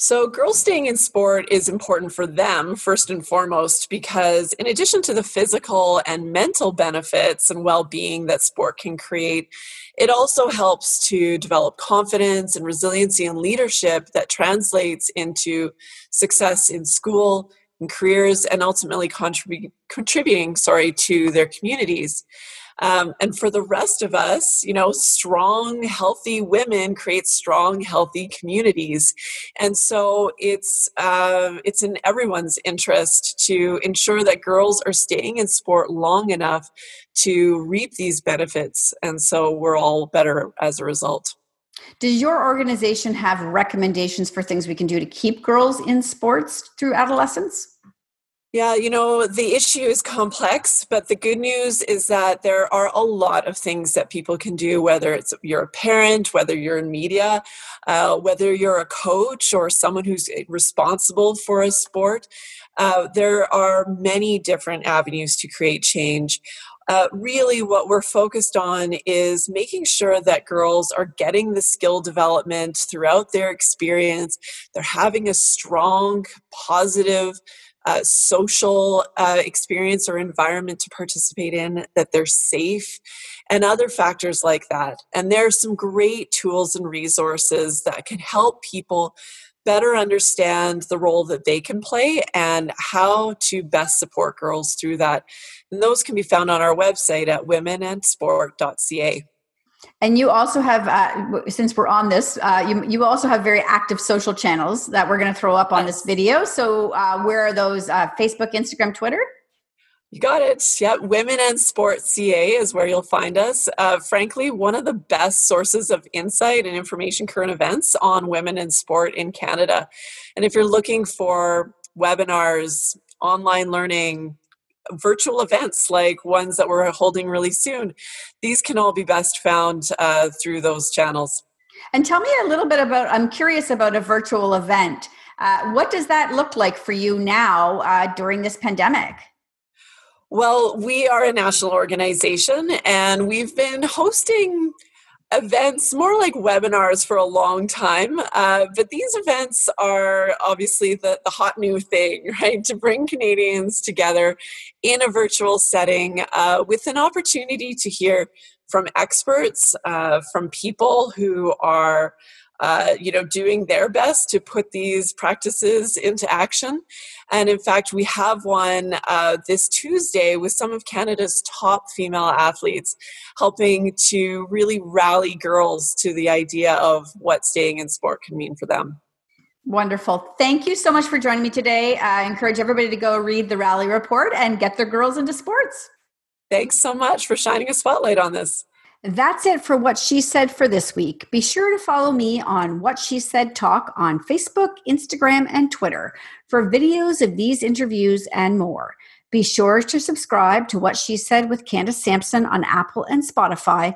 So, girls staying in sport is important for them, first and foremost, because in addition to the physical and mental benefits and well being that sport can create, it also helps to develop confidence and resiliency and leadership that translates into success in school, and careers, and ultimately contrib- contributing sorry, to their communities. Um, and for the rest of us, you know, strong, healthy women create strong, healthy communities. And so it's uh, it's in everyone's interest to ensure that girls are staying in sport long enough to reap these benefits. And so we're all better as a result. Does your organization have recommendations for things we can do to keep girls in sports through adolescence? Yeah, you know, the issue is complex, but the good news is that there are a lot of things that people can do, whether it's you're a parent, whether you're in media, uh, whether you're a coach or someone who's responsible for a sport. Uh, there are many different avenues to create change. Uh, really, what we're focused on is making sure that girls are getting the skill development throughout their experience. They're having a strong, positive, uh, social uh, experience or environment to participate in, that they're safe, and other factors like that. And there are some great tools and resources that can help people better understand the role that they can play and how to best support girls through that. And those can be found on our website at womenandsport.ca. And you also have, uh, since we're on this, uh, you, you also have very active social channels that we're going to throw up on this video. So, uh, where are those? Uh, Facebook, Instagram, Twitter? You got it. Yeah, Women and Sport CA is where you'll find us. Uh, frankly, one of the best sources of insight and information, current events on women in sport in Canada. And if you're looking for webinars, online learning, virtual events like ones that we're holding really soon. These can all be best found uh, through those channels. And tell me a little bit about, I'm curious about a virtual event. Uh, what does that look like for you now uh, during this pandemic? Well, we are a national organization and we've been hosting events, more like webinars for a long time. Uh, but these events are obviously the, the hot new thing, right? To bring Canadians together in a virtual setting uh, with an opportunity to hear from experts, uh, from people who are uh, you know, doing their best to put these practices into action. And in fact, we have one uh, this Tuesday with some of Canada's top female athletes, helping to really rally girls to the idea of what staying in sport can mean for them. Wonderful. Thank you so much for joining me today. I encourage everybody to go read the rally report and get their girls into sports. Thanks so much for shining a spotlight on this. That's it for What She Said for this week. Be sure to follow me on What She Said Talk on Facebook, Instagram, and Twitter for videos of these interviews and more. Be sure to subscribe to What She Said with Candace Sampson on Apple and Spotify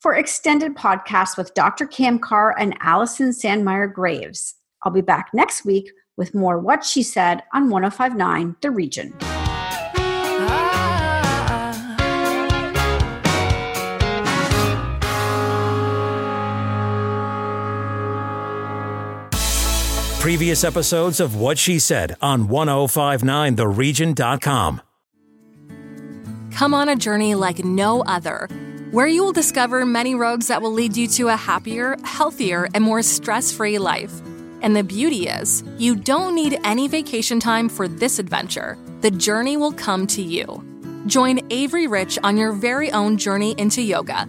for extended podcasts with Dr. Kamkar and Allison Sandmeyer Graves. I'll be back next week with more What She Said on 1059 The Region. Previous episodes of What She Said on 1059theregion.com. Come on a journey like no other, where you will discover many roads that will lead you to a happier, healthier, and more stress free life. And the beauty is, you don't need any vacation time for this adventure. The journey will come to you. Join Avery Rich on your very own journey into yoga